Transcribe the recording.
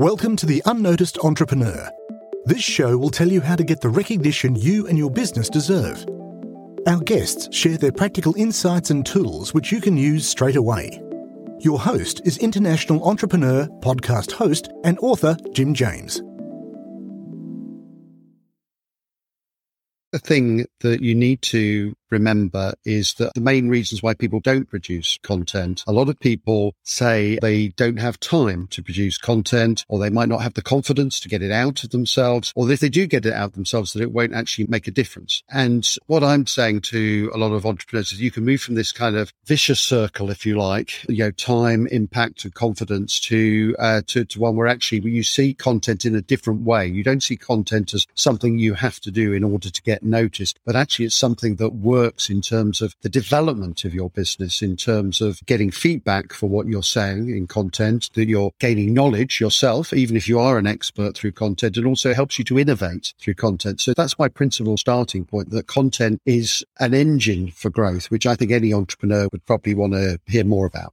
Welcome to The Unnoticed Entrepreneur. This show will tell you how to get the recognition you and your business deserve. Our guests share their practical insights and tools which you can use straight away. Your host is international entrepreneur, podcast host, and author Jim James. The thing that you need to remember is that the main reasons why people don't produce content, a lot of people say they don't have time to produce content or they might not have the confidence to get it out of themselves, or if they do get it out themselves, that it won't actually make a difference. And what I'm saying to a lot of entrepreneurs is you can move from this kind of vicious circle, if you like, you know, time, impact and confidence to, uh, to, to one where actually you see content in a different way. You don't see content as something you have to do in order to get noticed, but actually it's something that works works in terms of the development of your business, in terms of getting feedback for what you're saying in content, that you're gaining knowledge yourself, even if you are an expert through content, and also helps you to innovate through content. So that's my principal starting point that content is an engine for growth, which I think any entrepreneur would probably want to hear more about.